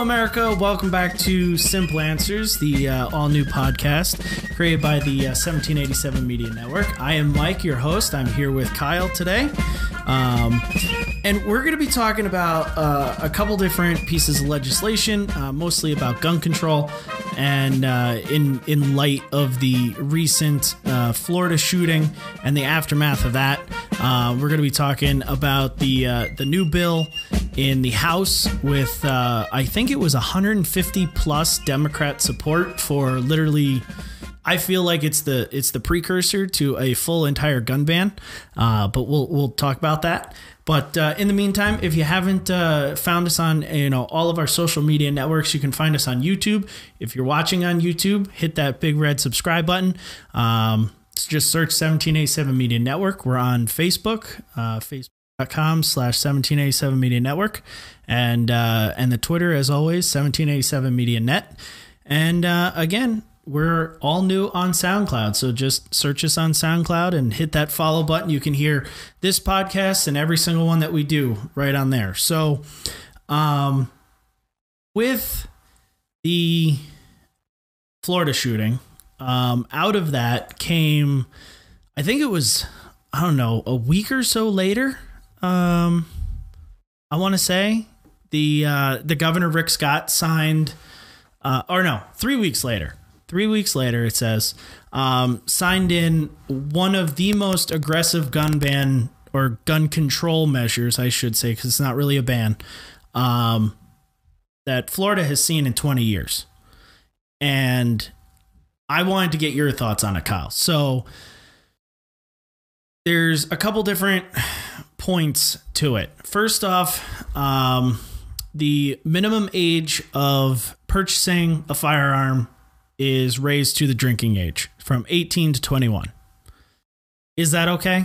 America. Welcome back to Simple Answers, the uh, all new podcast created by the uh, 1787 Media Network. I am Mike, your host. I'm here with Kyle today. Um, and we're going to be talking about uh, a couple different pieces of legislation, uh, mostly about gun control. And uh, in in light of the recent uh, Florida shooting and the aftermath of that, we're going to be talking about the the new bill in the House with uh, I think it was 150 plus Democrat support for literally. I feel like it's the it's the precursor to a full entire gun ban, uh, but we'll we'll talk about that. But uh, in the meantime, if you haven't uh, found us on you know all of our social media networks, you can find us on YouTube. If you're watching on YouTube, hit that big red subscribe button. Um, just search 1787 Media Network. We're on Facebook, uh, Facebook.com slash 1787 Media Network, and uh, and the Twitter as always 1787 Media Net. And uh, again, we're all new on SoundCloud. So just search us on SoundCloud and hit that follow button. You can hear this podcast and every single one that we do right on there. So, um, with the Florida shooting, um, out of that came, I think it was, I don't know, a week or so later. Um, I want to say the uh, the governor Rick Scott signed, uh, or no, three weeks later three weeks later, it says, um, signed in one of the most aggressive gun ban or gun control measures, I should say, because it's not really a ban, um, that Florida has seen in 20 years. And I wanted to get your thoughts on it, Kyle. So there's a couple different points to it. First off, um, the minimum age of purchasing a firearm is raised to the drinking age from 18 to 21. Is that okay?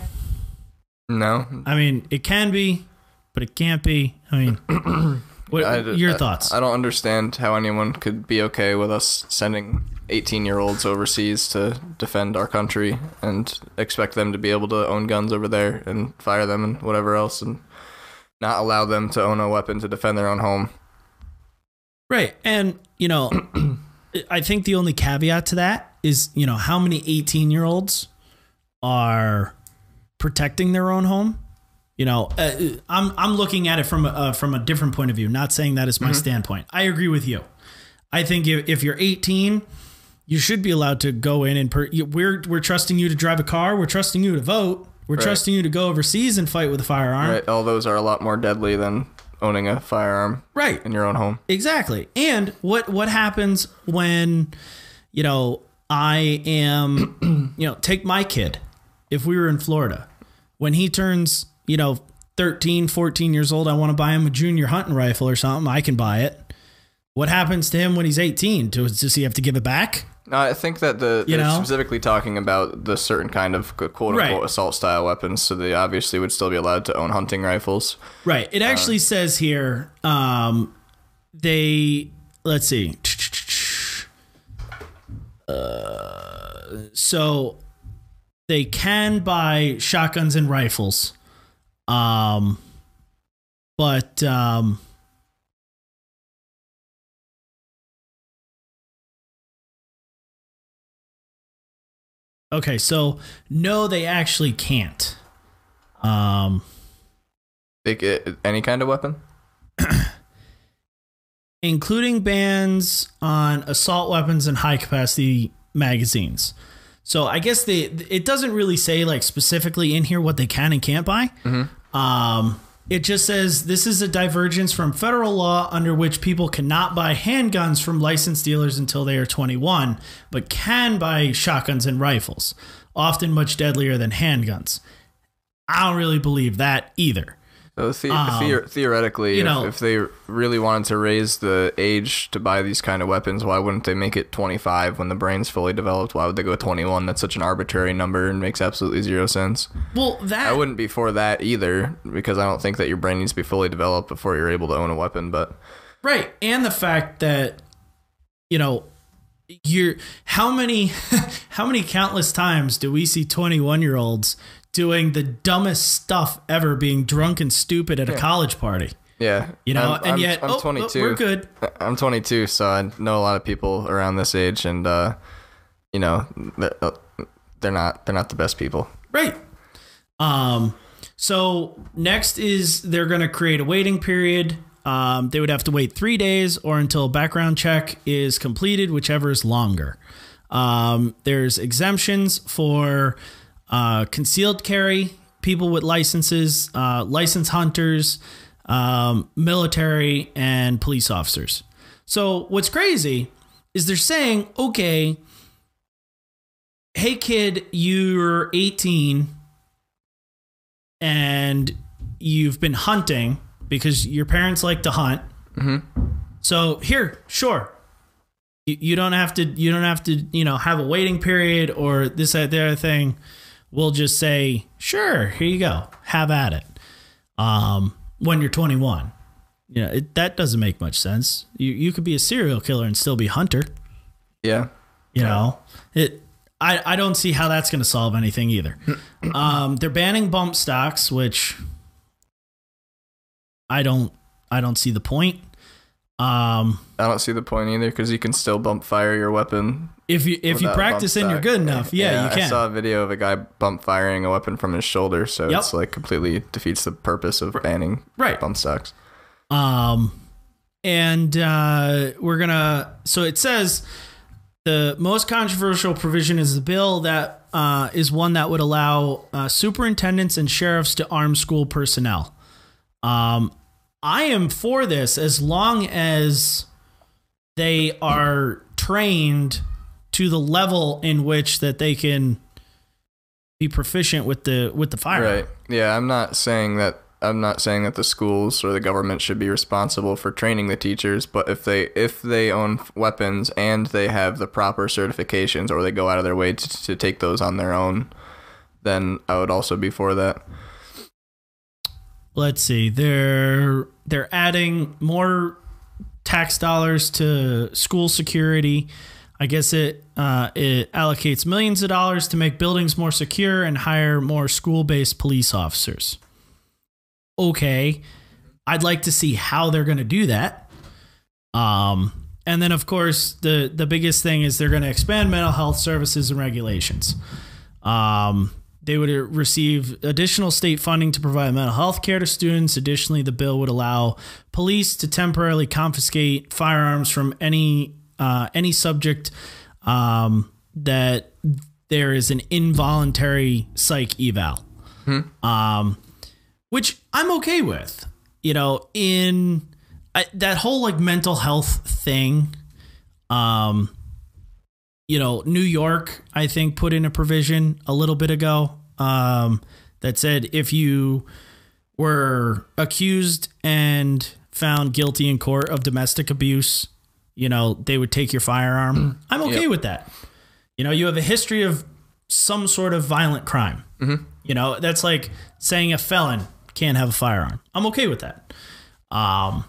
No. I mean, it can be, but it can't be. I mean, what I, your I- thoughts? I don't understand how anyone could be okay with us sending 18 year olds overseas to defend our country and expect them to be able to own guns over there and fire them and whatever else and not allow them to own a weapon to defend their own home. right. And, you know, I think the only caveat to that is, you know, how many 18 year olds are protecting their own home? You know, uh, I'm I'm looking at it from a, uh, from a different point of view. Not saying that is my standpoint. I agree with you. I think if, if you're 18, you should be allowed to go in and per, we're we're trusting you to drive a car. We're trusting you to vote. We're Right. trusting you to go overseas and fight with a firearm. Right? All those are a lot more deadly than owning a firearm Right. in your own home. Exactly. And what what happens when you know I am you know take my kid if we were in Florida when he turns, you know, 13, 14 years old, I want to buy him a junior hunting rifle or something, I can buy it. What happens to him when he's 18? Does, does he have to give it back? No, I think that the You know? specifically talking about the certain kind of quote unquote Right. assault style weapons, so they obviously would still be allowed to own hunting rifles. Right. It actually says here um they let's see. Uh, so they can buy shotguns and rifles. Um but um Okay, so no they actually can't. Um They get any kind of weapon. including bans on assault weapons and high capacity magazines. So I guess they it doesn't really say like specifically in here what they can and can't buy. Um, it just says this is a divergence from federal law under which people cannot buy handguns from licensed dealers until they are 21, but can buy shotguns and rifles, often much deadlier than handguns. I don't really believe that either. So the- Um, theor- theoretically, you if, know- if they really wanted to raise the age to buy these kind of weapons, why wouldn't they make it 25 when the brain's fully developed? Why would they go 21? That's such an arbitrary number and makes absolutely zero sense. Well, that I wouldn't be for that either because I don't think that your brain needs to be fully developed before you're able to own a weapon. But Right. And the fact that, you know, you're how many how many countless times do we see 21 year olds doing the dumbest stuff ever being drunk and stupid at a college party? Yeah, You know, I'm, and I'm- yet I'm oh, oh, 22. we're good. I'm 22, so I know a lot of people around this age, and uh, you know, they're, uh, they're not they're not the best people. Right. Um, so next is they're going to create a waiting period. Um, they would have to wait three days or until a background check is completed, whichever is longer. Um, there's exemptions for uh, concealed carry, people with licenses, uh, license hunters, um, military, and police officers. So what's crazy is they're saying, okay, hey kid, you're 18 and you've been hunting because your parents like to hunt. So here, sure. You, you don't have to. You don't have to. You know, have a waiting period or this, that, the other thing. We'll just say, sure, here you go, have at it. Um, when you're 21, you know it, that doesn't make much sense. You you could be a serial killer and still be hunter. Yeah, You know, it. I, I don't see how that's going to solve anything either. um, they're banning bump stocks, which I don't I don't see the point. Um, I don't see the point either because you can still bump fire your weapon. if you if you practice and you're good enough, yeah, you can. I saw a video of a guy bump firing a weapon from his shoulder, so Yep. it's like completely defeats the purpose of banning Right. bump stocks. Um, and uh, we're gonna. So it says the most controversial provision is the bill that uh, is one that would allow uh, superintendents and sheriffs to arm school personnel. Um, I am for this as long as they are trained to the level in which that they can be proficient with the with the fire. Right. Yeah, I'm not saying that I'm not saying that the schools or the government should be responsible for training the teachers, but if they if they own weapons and they have the proper certifications or they go out of their way to, to take those on their own, then I would also be for that. let's see they're they're adding more tax dollars to school security. I guess it uh, it allocates millions of dollars to make buildings more secure and hire more school-based police officers. Okay i'd like to see how they're going to do that. Um and then of course the the biggest thing is they're going to expand mental health services and regulations. Um, they would receive additional state funding to provide mental health care to students. Additionally, the bill would allow police to temporarily confiscate firearms from any uh, any subject um, that there is an involuntary psych eval, um, which I'm okay with. You know, in I, that whole like mental health thing. Um, you know, New York, I think, put in a provision a little bit ago um, that said if you were accused and found guilty in court of domestic abuse, you know, they would take your firearm. I'm okay Yep. with that. You know, you have a history of some sort of violent crime. You know, that's like saying a felon can't have a firearm. I'm okay with that. Um,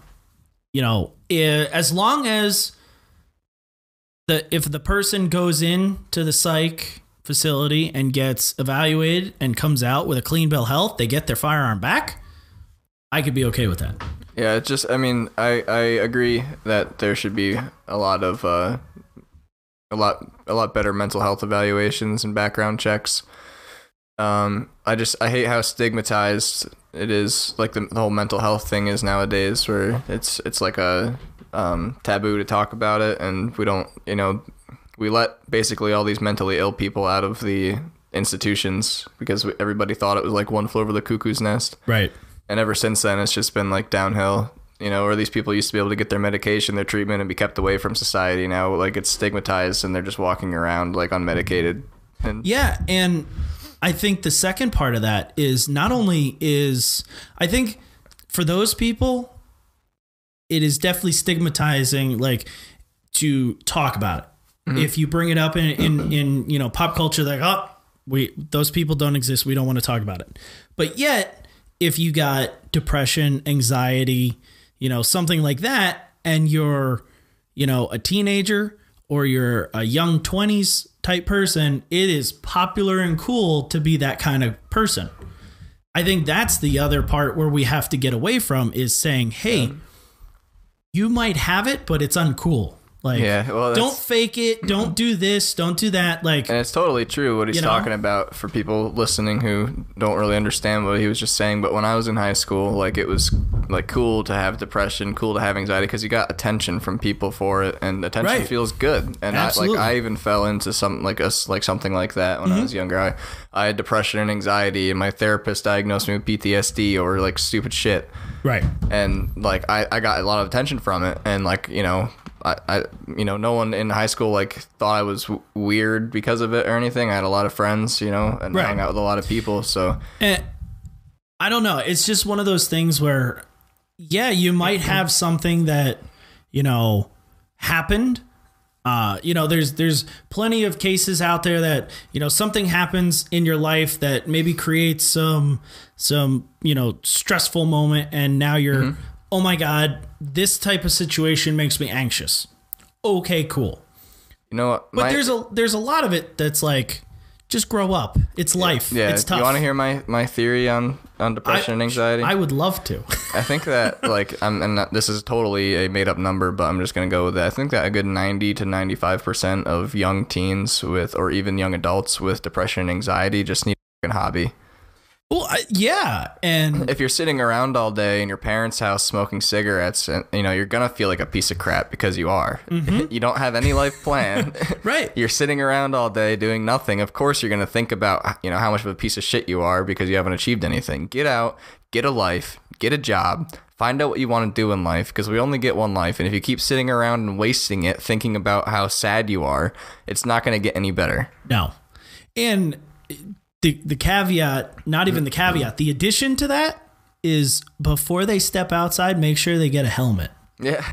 you know, i- as long as the if the person goes in to the psych facility and gets evaluated and comes out with a clean bill of health, they get their firearm back. I could be okay with that. Yeah, it just I mean, I I agree that there should be a lot of uh a lot a lot better mental health evaluations and background checks. Um I just I hate how stigmatized it is like the, the whole mental health thing is nowadays where it's it's like a um taboo to talk about it and we don't, you know, we let basically all these mentally ill people out of the institutions because we, everybody thought it was like one flew over the cuckoo's nest. Right. and ever since then it's just been like downhill. You know or these people used to be able to get their medication their treatment and be kept away from society. Now like it's stigmatized and they're just walking around like unmedicated. And Yeah, and I think the second part of that is not only is I think for those people it is definitely stigmatizing like to talk about it. Mm-hmm. If you bring it up in, in in you know pop culture like oh we those people don't exist we don't want to talk about it. But yet if you got depression, anxiety, you know, something like that and you're you know, a teenager or you're a young 20s type person, it is popular and cool to be that kind of person. I think that's the other part where we have to get away from is saying, hey, you might have it, but it's uncool. Like, Yeah, well, don't fake it. Don't do this. Don't do that. Like, And it's totally true what he's You know? talking about for people listening who don't really understand what he was just saying. But when I was in high school, like it was like cool to have depression, cool to have anxiety because you got attention from people for it, and attention Right. feels good. And I, like I even fell into something like us, like something like that when I Mm-hmm. was younger. I I had depression and anxiety, and my therapist diagnosed me with PTSD or like stupid shit right. and like I, I got a lot of attention from it and like you know I, I you know no one in high school like thought I was w- weird because of it or anything I had a lot of friends you know and Right. hung out with a lot of people so And I don't know. It's just one of those things where, yeah, you might have something that, you know, happened. Uh, you know, there's there's plenty of cases out there that you know something happens in your life that maybe creates some some you know stressful moment, and now you're, oh my god, this type of situation makes me anxious. Okay, cool. you know what But my- there's a there's a lot of it that's like, just grow up. It's life. yeah it's tough. you want to hear my my theory on on depression and anxiety I would love to. I think that like I'm and this is totally a made up number, but I'm just gonna go with that. I think that a good 90 to 95 percent of young teens with or even young adults with depression and anxiety just need a hobby. Well, I, yeah, and if you're sitting around all day in your parents' house smoking cigarettes, and you know you're gonna feel like a piece of crap because you are. Mm-hmm. you don't have any life plan. right, you're sitting around all day doing nothing. Of course, you're gonna think about you know how much of a piece of shit you are because you haven't achieved anything. Get out, get a life, get a job. Find out what you want to do in life because we only get one life. And if you keep sitting around and wasting it thinking about how sad you are, it's not going to get any better. no, and the the caveat, not even the caveat, the addition to that is before they step outside, make sure they get a helmet Yeah.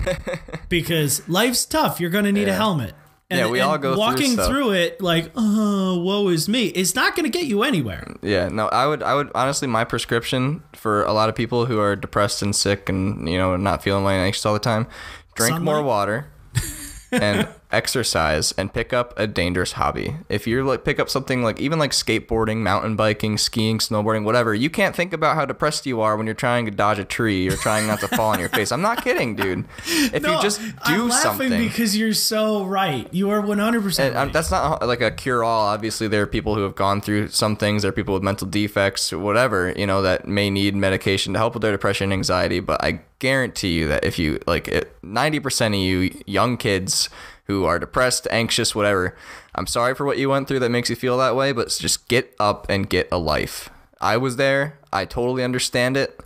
because life's tough. You're going to need a helmet. And, Yeah, we all go through walking stuff. through it like, oh, woe is me. It's not going to get you anywhere. Yeah, no, I would, I would honestly, my prescription for a lot of people who are depressed and sick and you know not feeling like anxious all the time, drink more water, and exercise, and pick up a dangerous hobby. If you're like pick up something like even like skateboarding, mountain biking, skiing, snowboarding, whatever, you can't think about how depressed you are when you're trying to dodge a tree or trying not to fall on your face. I'm not kidding, dude. If you just do I'm laughing something. because you're so right. You are 100% um, right. that's not like a cure all. Obviously, there are people who have gone through some things. There are people with mental defects, whatever, you know, that may need medication to help with their depression and anxiety. But I guarantee you that if you, like, it- 90% of you young kids who are depressed, anxious, whatever, I'm sorry for what you went through that makes you feel that way, but just get up and get a life. I was there. I totally understand it.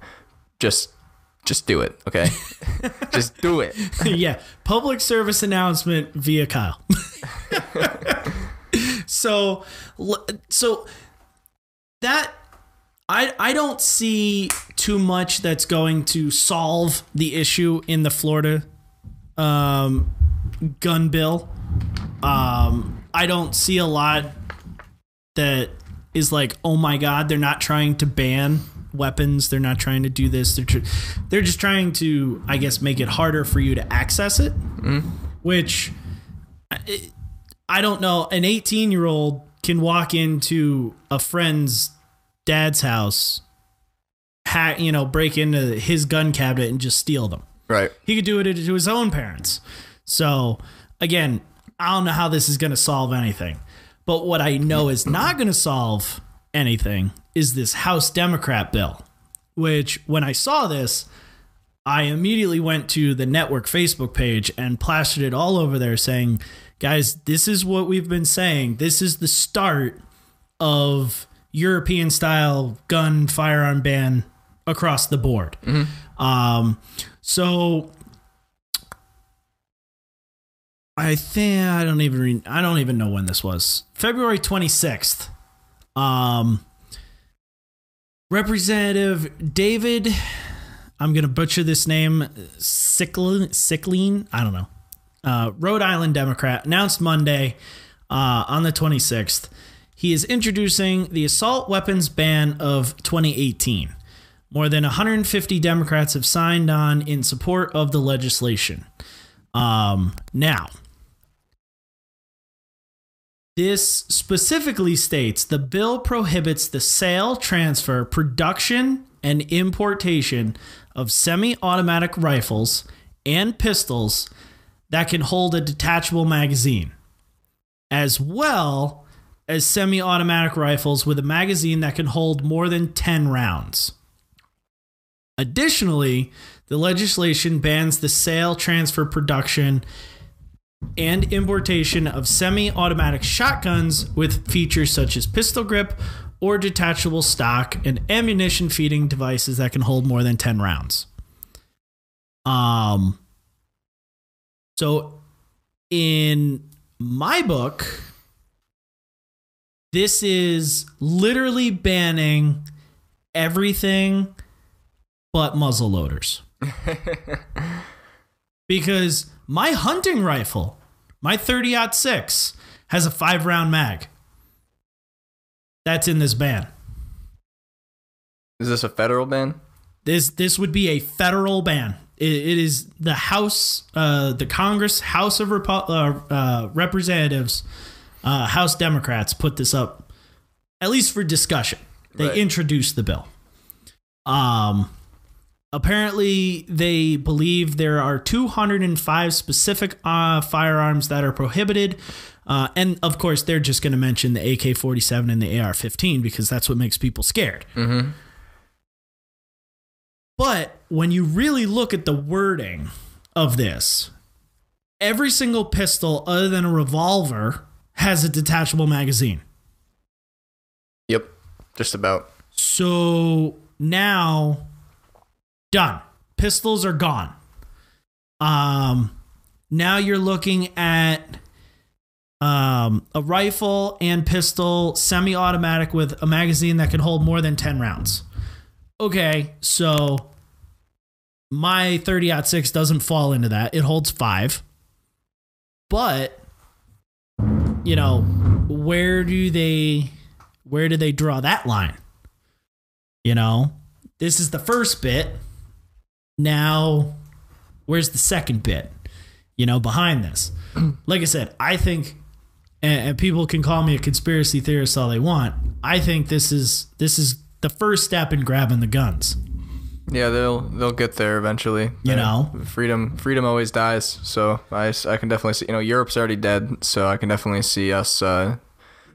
Just. Just do it, okay? just do it. yeah, public service announcement via Kyle. so, so that I I don't see too much that's going to solve the issue in the Florida um, gun bill. Um, I don't see a lot that is like, oh my god, they're not trying to ban weapons. They're not trying to do this. They're tr- they're just trying to, I guess, make it harder for you to access it. Which I, I don't know. An 18 year old can walk into a friend's dad's house, hack, you know, break into his gun cabinet and just steal them. Right. He could do it to his own parents. So, again, I don't know how this is going to solve anything. But what I know is not going to solve anything is this House Democrat bill, which when I saw this, I immediately went to the network Facebook page and plastered it all over there saying, guys, this is what we've been saying. This is the start of European style gun firearm ban across the board. Um, so I think I don't even re- I don't even know when this was. February 26th. Um Representative David I'm going to butcher this name Sickle Sickleen, I don't know. Uh, Rhode Island Democrat announced Monday uh, on the 26th. He is introducing the assault weapons ban of 2018. More than 150 Democrats have signed on in support of the legislation. Um, now, this specifically states the bill prohibits the sale, transfer, production, and importation of semi automatic rifles and pistols that can hold a detachable magazine, as well as semi automatic rifles with a magazine that can hold more than 10 rounds. Additionally, the legislation bans the sale, transfer, production, and importation of semi automatic shotguns with features such as pistol grip or detachable stock and ammunition feeding devices that can hold more than 10 rounds. Um so in my book this is literally banning everything but muzzle loaders. because my hunting rifle, my 30 6, has a five round mag. That's in this ban. Is this a federal ban? This this would be a federal ban. it, it is the House, uh, the Congress, House of Repo- uh, uh, Representatives, uh, House Democrats put this up, at least for discussion. They Right. introduced the bill. Um, apparently, they believe there are 205 specific uh, firearms that are prohibited. Uh, and of course, they're just going to mention the AK 47 and the AR 15 because that's what makes people scared. Mm-hmm. But when you really look at the wording of this, every single pistol other than a revolver has a detachable magazine. Yep. Just about. So now done. Pistols are gone. Um now you're looking at um a rifle and pistol semi-automatic with a magazine that can hold more than 10 rounds. Okay, so my 30 6 doesn't fall into that. It holds 5. But you know, where do they where do they draw that line? You know, this is the first bit. Now, where's the second bit? You know, behind this. Like I said, I think, and, people can call me a conspiracy theorist all they want. I think this is this is the first step in grabbing the guns. Yeah, they'll they'll get there eventually. You Uh, know? freedom freedom always dies. So I, I can definitely see. You know, Europe's already dead, so I can definitely see us uh,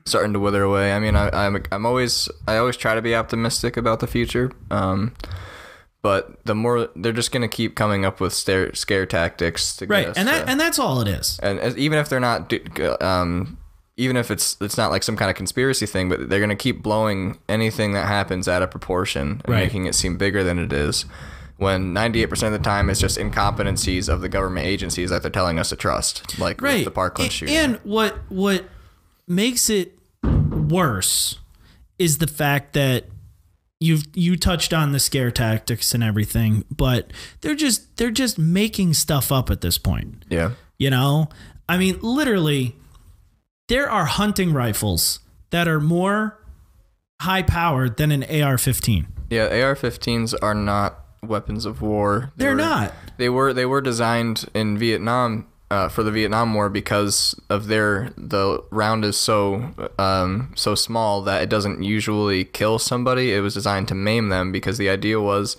starting to wither away. I mean, I, I'm I'm always I always try to be optimistic about the future. Um, but the more they're just gonna keep coming up with scare scare tactics to get Right, us and that to- and that's all it is. and even if they're not um even if it's it's not like some kind of conspiracy thing but they're going to keep blowing anything that happens out of proportion and Right. making it seem bigger than it is when 98% of the time it's just incompetencies of the government agencies that they're telling us to trust like right the parkland shooting and what what makes it worse is the fact that you've you touched on the scare tactics and everything but they're just they're just making stuff up at this point. Yeah. You know? I mean literally there are hunting rifles that are more high powered than an ar-15 yeah ar-15s are not weapons of war. They they're were- not. They were they were designed in Vietnam uh, for the Vietnam War because of their the round is so um, so small that it doesn't usually kill somebody. It was designed to maim them because the idea was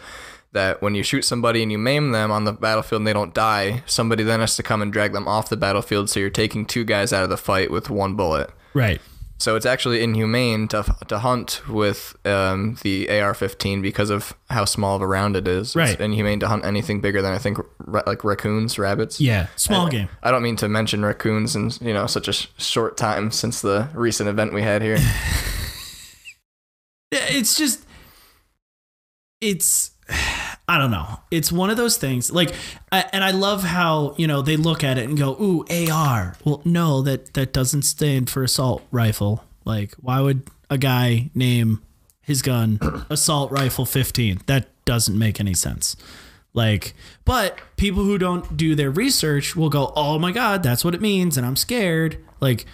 that when you shoot somebody and you maim them on the battlefield and they don't die, somebody then has to come and drag them off the battlefield. So you're taking two guys out of the fight with one bullet. right So it's actually inhumane to to hunt with um, the AR-15 because of how small of a round it is. Right. It's inhumane to hunt anything bigger than I think ra- like raccoons, rabbits. yeah small game I don't mean to mention raccoons in you know such a sh- short time since the recent event we had here. Yeah, it's just it's i don't know. It's one of those things like I- and i love how you know they look at it and go ooh ar well no that that doesn't stand for assault rifle. Like why would a guy name his gun assault rifle 15 that doesn't make any sense. Like but people who don't do their research will go oh my god that's what it means and i'm scared. Like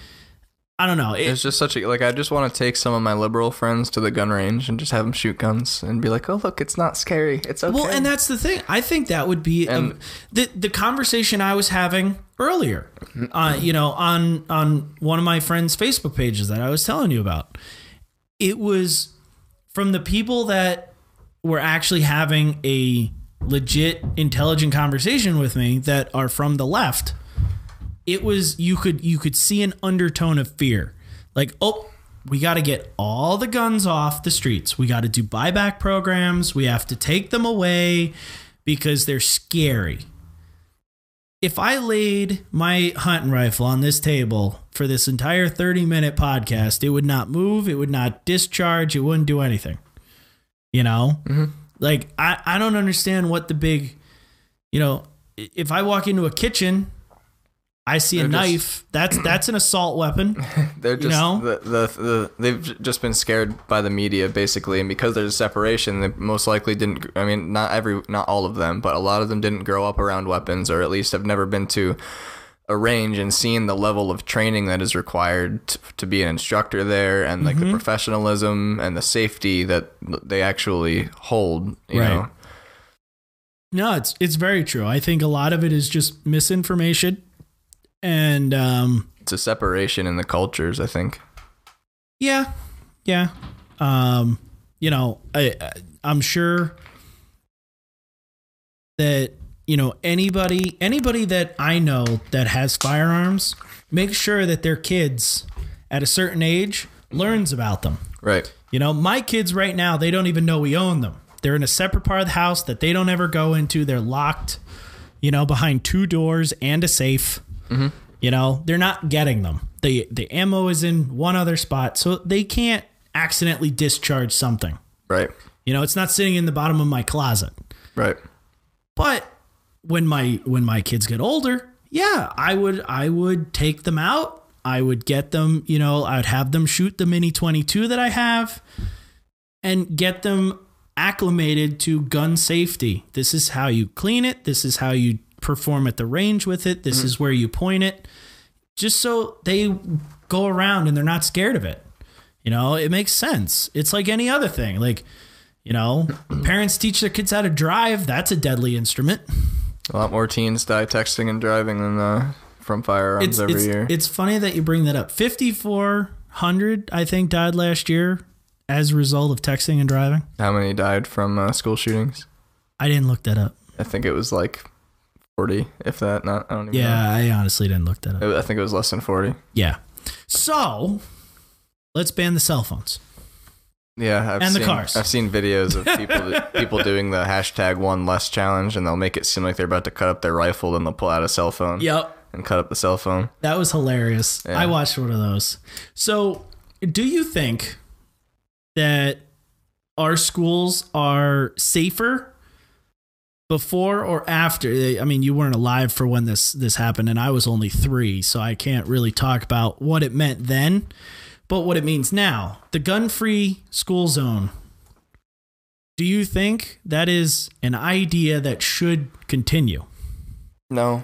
i don't know it, It's just such a like I just want to take some of my liberal friends to the gun range and just have them shoot guns and be like, oh look, it's not scary. It's okay. Well, and that's the thing. I think that would be um, the the conversation I was having earlier, uh, you know, on on one of my friends' Facebook pages that I was telling you about. It was from the people that were actually having a legit, intelligent conversation with me that are from the left. It was you could you could see an undertone of fear, like oh. We got to get all the guns off the streets. We got to do buyback programs. We have to take them away because they're scary if I laid my hunting rifle on this table for this entire 30 minute podcast, it would not move, it would not discharge, it wouldn't do anything. You know? Mm-hmm. Like, I, I don't understand what the big, you know, if I walk into a kitchen I see They're a knife. Just, that's that's an assault weapon. They're just you know? the, the, the they've just been scared by the media basically, and because there's a separation, they most likely didn't. I mean, not every, not all of them, but a lot of them didn't grow up around weapons, or at least have never been to a range and seen the level of training that is required to, to be an instructor there, and like mm-hmm. the professionalism and the safety that they actually hold. You right. know. No, it's it's very true. I think a lot of it is just misinformation and um, it's a separation in the cultures. I think. Yeah, yeah. Um, you know, I I'm sure that you know anybody anybody that I know that has firearms make sure that their kids at a certain age learns about them. Right. You know, my kids right now they don't even know we own them. They're in a separate part of the house that they don't ever go into. They're locked, you know, behind two doors and a safe. Mm-hmm. You know, they're not getting them. The the ammo is in one other spot, so they can't accidentally discharge something. Right. You know, it's not sitting in the bottom of my closet. Right. But when my when my kids get older, yeah, I would I would take them out. I would get them, you know, I'd have them shoot the mini 22 that I have and get them acclimated to gun safety. This is how you clean it. This is how you perform at the range with it. This mm-hmm. is where you point it, just so they go around and they're not scared of it. You know, it makes sense. It's like any other thing. Like, you know, parents teach their kids how to drive. That's a deadly instrument. A lot more teens die texting and driving than uh, from firearms it's, every it's, year. It's funny that you bring that up. 5,400, I think, died last year as a result of texting and driving. How many died from uh, school shootings? I didn't look that up. I think it was like 40, if that. Not, I don't even yeah, know. I honestly didn't look that up. I think it was less than 40. Yeah. So let's ban the cell phones. Yeah, I've and seen, the cars. I've seen videos of people people doing the hashtag one less challenge, and they'll make it seem like they're about to cut up their rifle, and they'll pull out a cell phone. Yep. And cut up the cell phone. That was hilarious. Yeah. I watched one of those. So, do you think that our schools are safer before or after i mean you weren't alive for when this this happened and i was only three so i can't really talk about what it meant then but what it means now the gun-free school zone do you think that is an idea that should continue no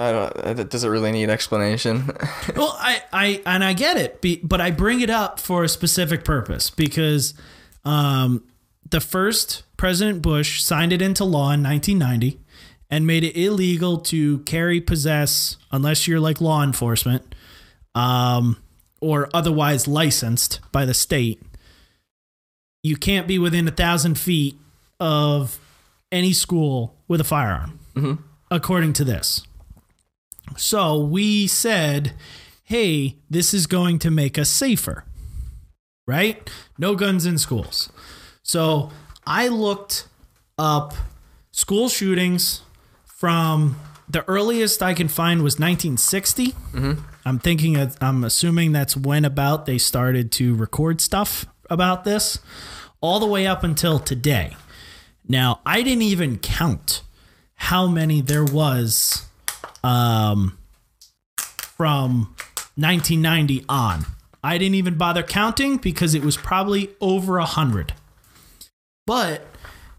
I don't. Does it really need explanation? well, I, I, and I get it, but I bring it up for a specific purpose because, um, the first President Bush signed it into law in 1990 and made it illegal to carry, possess, unless you're like law enforcement um, or otherwise licensed by the state. You can't be within a thousand feet of any school with a firearm, mm-hmm. according to this. So we said, hey, this is going to make us safer, right? No guns in schools. So I looked up school shootings from the earliest I can find was 1960. Mm-hmm. I'm thinking, I'm assuming that's when about they started to record stuff about this, all the way up until today. Now, I didn't even count how many there was um, from 1990 on. I didn't even bother counting because it was probably over a hundred. But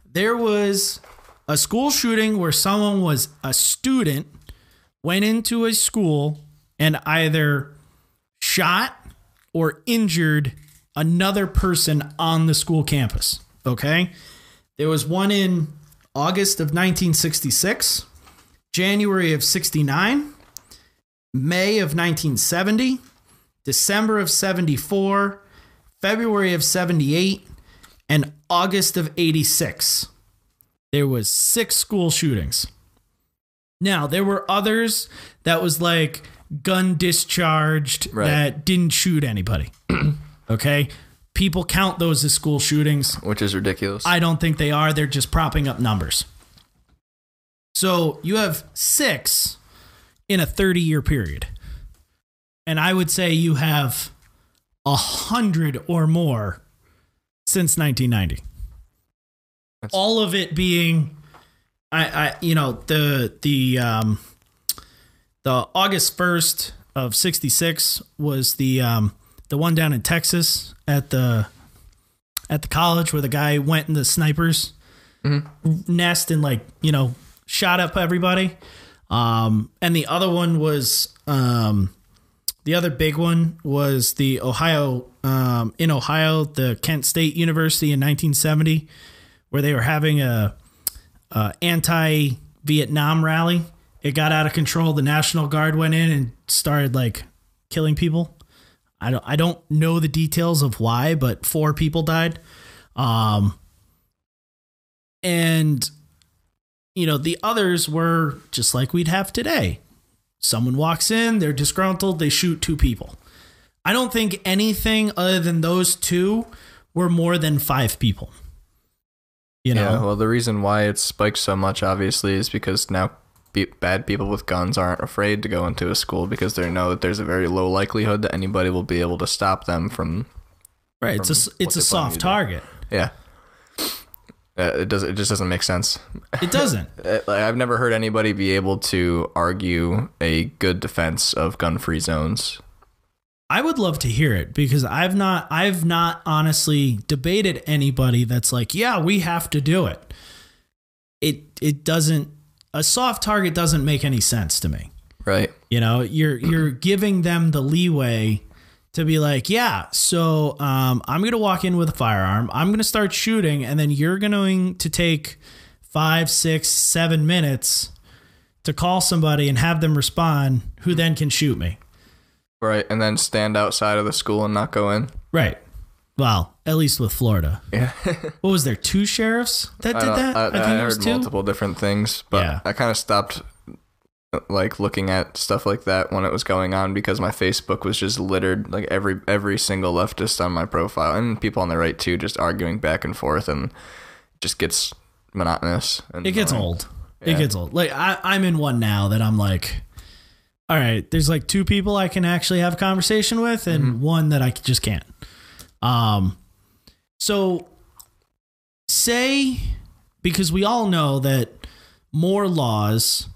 there was a school shooting where someone was a student, went into a school and either shot or injured another person on the school campus. Okay. There was one in August of 1966. January of 69, May of 1970, December of 74, February of 78, and August of 86. There was six school shootings. Now, there were others that was like gun discharged Right. that didn't shoot anybody. okay? People count those as school shootings. which is ridiculous. I don't think they are. They're just propping up numbers. So you have six in a 30 year period. And I would say you have a hundred or more since 1990. That's- All of it being, I, I, you know, the, the, um, the August 1st of 66 was the, um, the one down in Texas at the, at the college where the guy went in the snipers nest and like you know shot up everybody um and the other one was um the other big one was the ohio um in ohio the kent state university in 1970 where they were having a, a anti-vietnam rally it got out of control the national guard went in and started like killing people I don't I don't know the details of why, but four people died. Um and you know, the others were just like we'd have today. Someone walks in, they're disgruntled, they shoot two people. I don't think anything other than those two were more than five people. You know, Yeah, well, the reason why it spiked so much, obviously, is because now be- bad people with guns aren't afraid to go into a school because they know that there's a very low likelihood that anybody will be able to stop them from. right? It's a it's a what they plan soft target. Yeah, uh, it does. It just doesn't make sense. It doesn't. Uh, I've never heard anybody be able to argue a good defense of gun-free zones. I would love to hear it because I've not I've not honestly debated anybody that's like, yeah, we have to do it. It it doesn't a soft target doesn't make any sense to me. Right. You know, you're you're giving them the leeway to be like, yeah, so um, I'm gonna walk in with a firearm, I'm gonna start shooting, and then you're going to take five, six, seven minutes to call somebody and have them respond, who then can shoot me. Right, and then stand outside of the school and not go in. Right. Well, at least with Florida. Yeah. What was there? Two sheriffs that did don't- that? I, I was heard multiple different things, but Yeah. I kind of stopped like looking at stuff like that when it was going on because my Facebook was just littered like every every single leftist on my profile and people on the right too just arguing back and forth and just gets monotonous. And It gets old. Yeah. It gets old. Like I, I'm in one now that I'm like, all right, there's like two people I can actually have a conversation with, and Mm-hmm. one that I just can't. Um, so say because we all know that more laws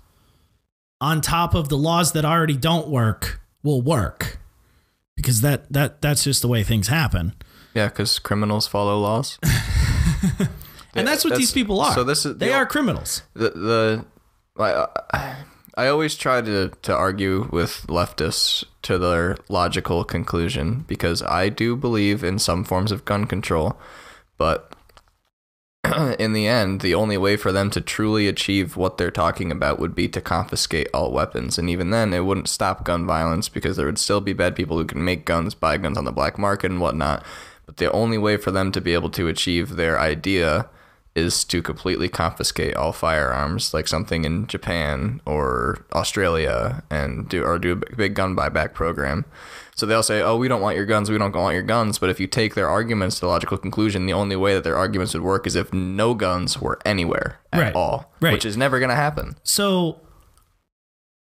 on top of the laws that already don't work will work because that that that's just the way things happen. Yeah, because criminals follow laws. And that's what these people are. So this is they the- are criminals. the the I always try to to argue with leftists to their logical conclusion because I do believe in some forms of gun control, but in the end, the only way for them to truly achieve what they're talking about would be to confiscate all weapons, and even then, it wouldn't stop gun violence because there would still be bad people who can make guns, buy guns on the black market, and whatnot. But the only way for them to be able to achieve their idea is to completely confiscate all firearms, like something in Japan or Australia, and do or do a big- big gun buyback program. So they'll say, "Oh, we don't want your guns. We don't want your guns." But if you take their arguments to the logical conclusion, the only way that their arguments would work is if no guns were anywhere at Right. all, Right. which is never going to happen. So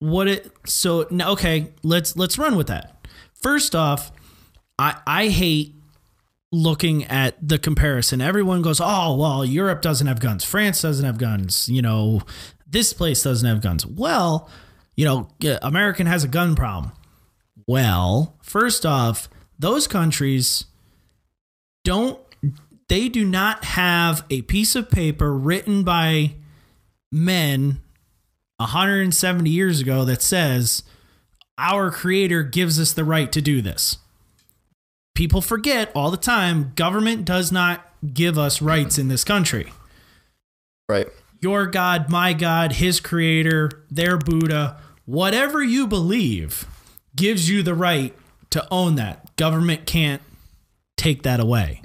what it so now okay, let's let's run with that. First off, I I hate looking at the comparison. Everyone goes, "Oh, well, Europe doesn't have guns. France doesn't have guns. You know, this place doesn't have guns." Well, you know, American has a gun problem. Well, first off, those countries don't they do not have a piece of paper written by men 170 years ago that says our creator gives us the right to do this. People forget all the time government does not give us rights in this country. Right. your God, my God, his creator, their Buddha, whatever you believe gives you the right to own that. Government can't take that away.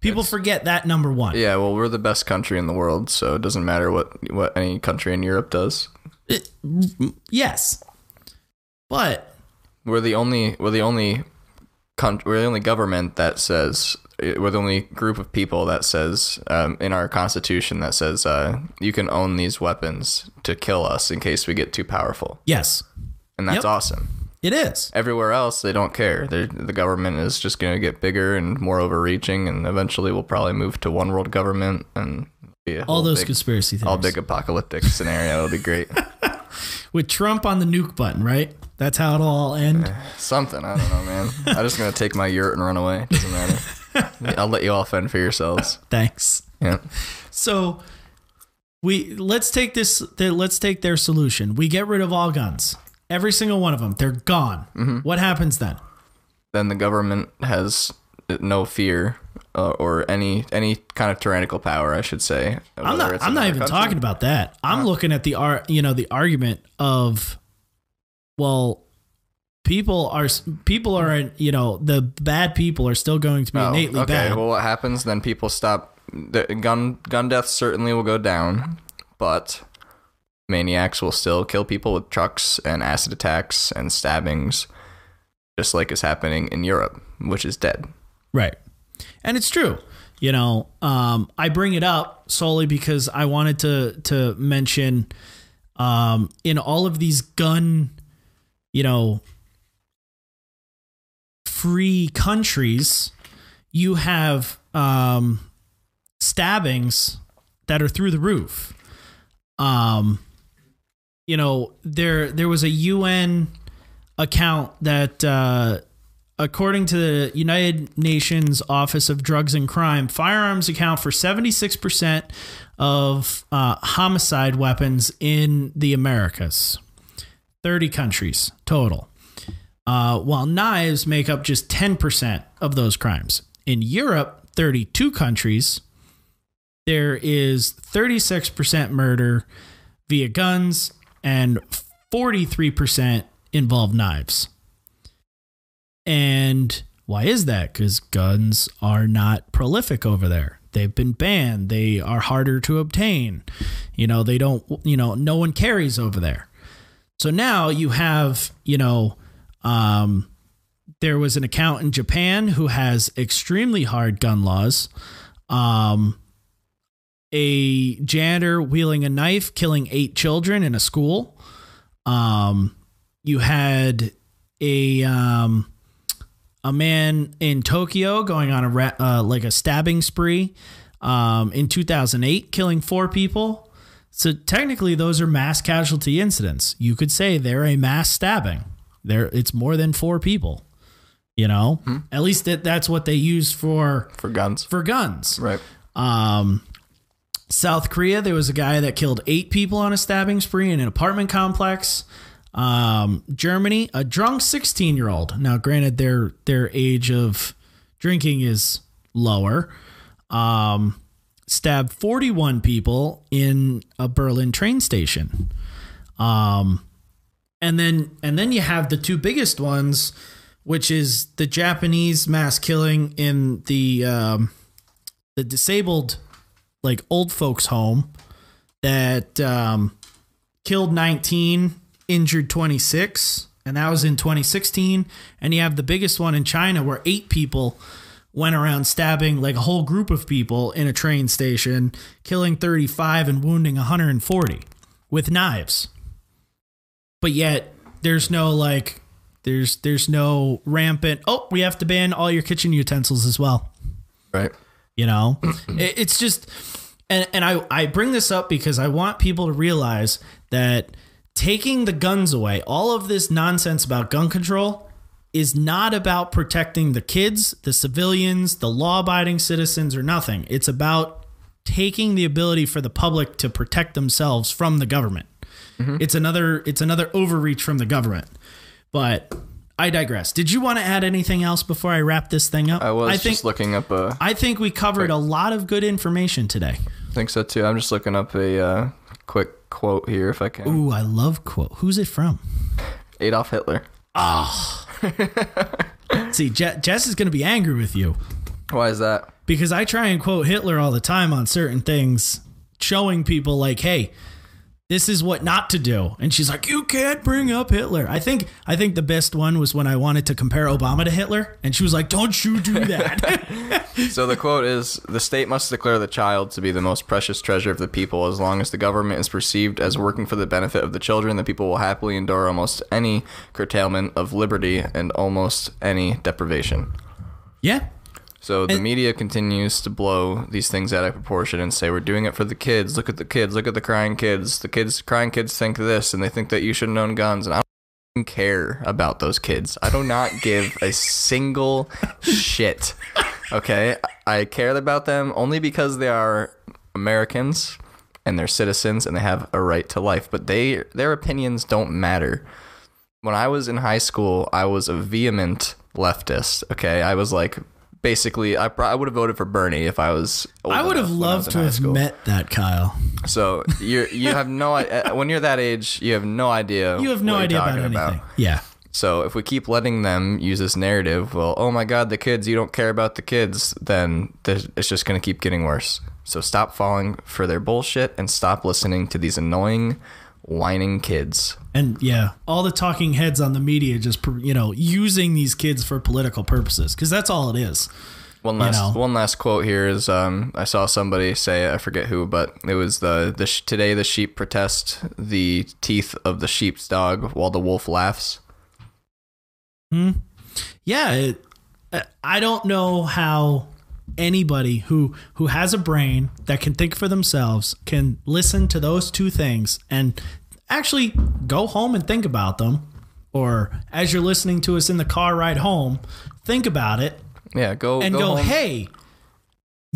People forget that number one. Yeah, well, we're the best country in the world, so it doesn't matter what what any country in Europe does. It- yes. But We're the only we're the only con- we're the only government that says we're the only group of people that says um, in our constitution that says uh, you can own these weapons to kill us in case we get too powerful, yes, and that's Yep. awesome. It is. Everywhere else, they don't care. They're, the government is just going to get bigger and more overreaching, and eventually we'll probably move to one world government and be a All those big, conspiracy theories. all big apocalyptic scenario. It'll be great. With Trump on the nuke button, right? That's how it'll all end. Uh, something I don't know, man. I'm just gonna take my yurt and run away. Doesn't matter. I'll let you all fend for yourselves. Thanks. Yeah. So we let's take this let's take their solution. We get rid of all guns. Every single one of them. They're gone. Mm-hmm. What happens then? Then the government has no fear uh, or any any kind of tyrannical power, I should say. I'm not I'm not even country. talking about that. I'm looking at the ar- you know the argument of well people are people are you know the bad people are still going to be Oh, innately okay. bad. Well, what happens then? People stop. The gun gun deaths certainly will go down, but maniacs will still kill people with trucks and acid attacks and stabbings, just like is happening in Europe, which is dead. Right. And it's true. You know, um, I bring it up solely because I wanted to to mention um, in all of these gun, you know, free countries, you have um, stabbings that are through the roof. Um, you know, there there was a UN account that uh, According to the United Nations Office of Drugs and Crime, firearms account for 76% of uh, homicide weapons in the Americas. 30 countries total. Uh, while knives make up just 10% of those crimes. In Europe, 32 countries, there is 36% murder via guns and 43% involve knives. And why is that? Because guns are not prolific over there. They've been banned. They are harder to obtain. You know, they don't, you know, no one carries over there. So now you have, you know, um, there was an account in Japan who has extremely hard gun laws. Um, a janitor wielding a knife, killing eight children in a school. Um, you had a um, a man in Tokyo going on a ra- uh, like a stabbing spree um, in 2008, killing four people. So technically, those are mass casualty incidents. You could say they're a mass stabbing. There, it's more than four people. You know, at least that, that's what they use for for guns. for guns. Right. Um, South Korea, there was a guy that killed eight people on a stabbing spree in an apartment complex. Um, Germany, a drunk 16 year old. Now, granted, their their age of drinking is lower. Um, stabbed 41 people in a Berlin train station. Um, and then and then you have the two biggest ones, which is the Japanese mass killing in the um, the disabled like old folks home that um, killed 19 injured 26 and that was in 2016 and you have the biggest one in china where eight people went around stabbing like a whole group of people in a train station killing 35 and wounding 140 with knives. But yet there's no like there's there's no rampant oh we have to ban all your kitchen utensils as well. Right. you know? It- it's just and, and I, I bring this up because i want people to realize that taking the guns away all of this nonsense about gun control is not about protecting the kids the civilians the law-abiding citizens or nothing. It's about taking the ability for the public to protect themselves from the government. Mm-hmm. It's another it's another overreach from the government. But i digress. Did you want to add anything else before i wrap this thing up? I was I think just looking up a. I think we covered a lot of good information today. Think so too. I'm just looking up a uh, quick quote here if I can. Ooh, I love quote. Who's it from? Adolf Hitler. Oh See, Je- Jess is going to be angry with you Why is that? because I try and quote Hitler all the time on certain things, showing people like, "Hey, this is what not to do." And she's like, "You can't bring up Hitler." I think I think the best one was when I wanted to compare Obama to Hitler, and she was like, "Don't you do that." So the quote is The state must declare the child to be the most precious treasure of the people. As long as the government is perceived as working for the benefit of the children, the people will happily endure almost any curtailment of liberty and almost any deprivation. yeah. So the And- media continues to blow these things out of proportion and say we're doing it for the kids. Look at the kids. Look at the crying kids. The kids, crying kids, think this, and they think that you shouldn't own guns. And I don't care about those kids. I do not give a single shit. Okay, I care about them only because they are Americans and they're citizens and they have a right to life. But they their opinions don't matter when I was in high school, I was a vehement leftist. Okay, I was like, basically, I, I would have voted for Bernie if I was. I would have enough when I was loved to have school. met that Kyle. So you you have no uh, when you're that age, you have no idea. You have no idea about anything. Yeah. So if we keep letting them use this narrative, well, oh my God, the kids, you don't care about the kids, then it's just going to keep getting worse. So stop falling for their bullshit and stop listening to these annoying, whining kids. And yeah, all the talking heads on the media just, you know, using these kids for political purposes because that's all it is. One last know. one last quote here is um, I saw somebody say I forget who, but it was the the sh- today the sheep protest the teeth of the sheep's dog while the wolf laughs. Hmm. Yeah, it, I don't know how anybody who who has a brain that can think for themselves can listen to those two things and actually go home and think about them. Or as you're listening to us in the car ride home think about it Yeah, go and go, go, hey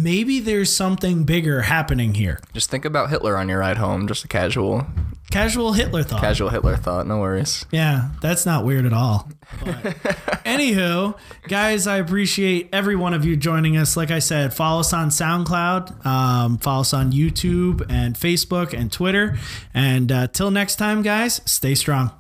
maybe there's something bigger happening here Just think about Hitler on your ride home. Just a casual casual hitler thought casual Hitler thought. No worries. Yeah, that's not weird at all. But anywho, guys, I appreciate every one of you joining us. Like I said, follow us on SoundCloud, um, follow us on YouTube and Facebook and Twitter. And uh, till next time, guys, stay strong.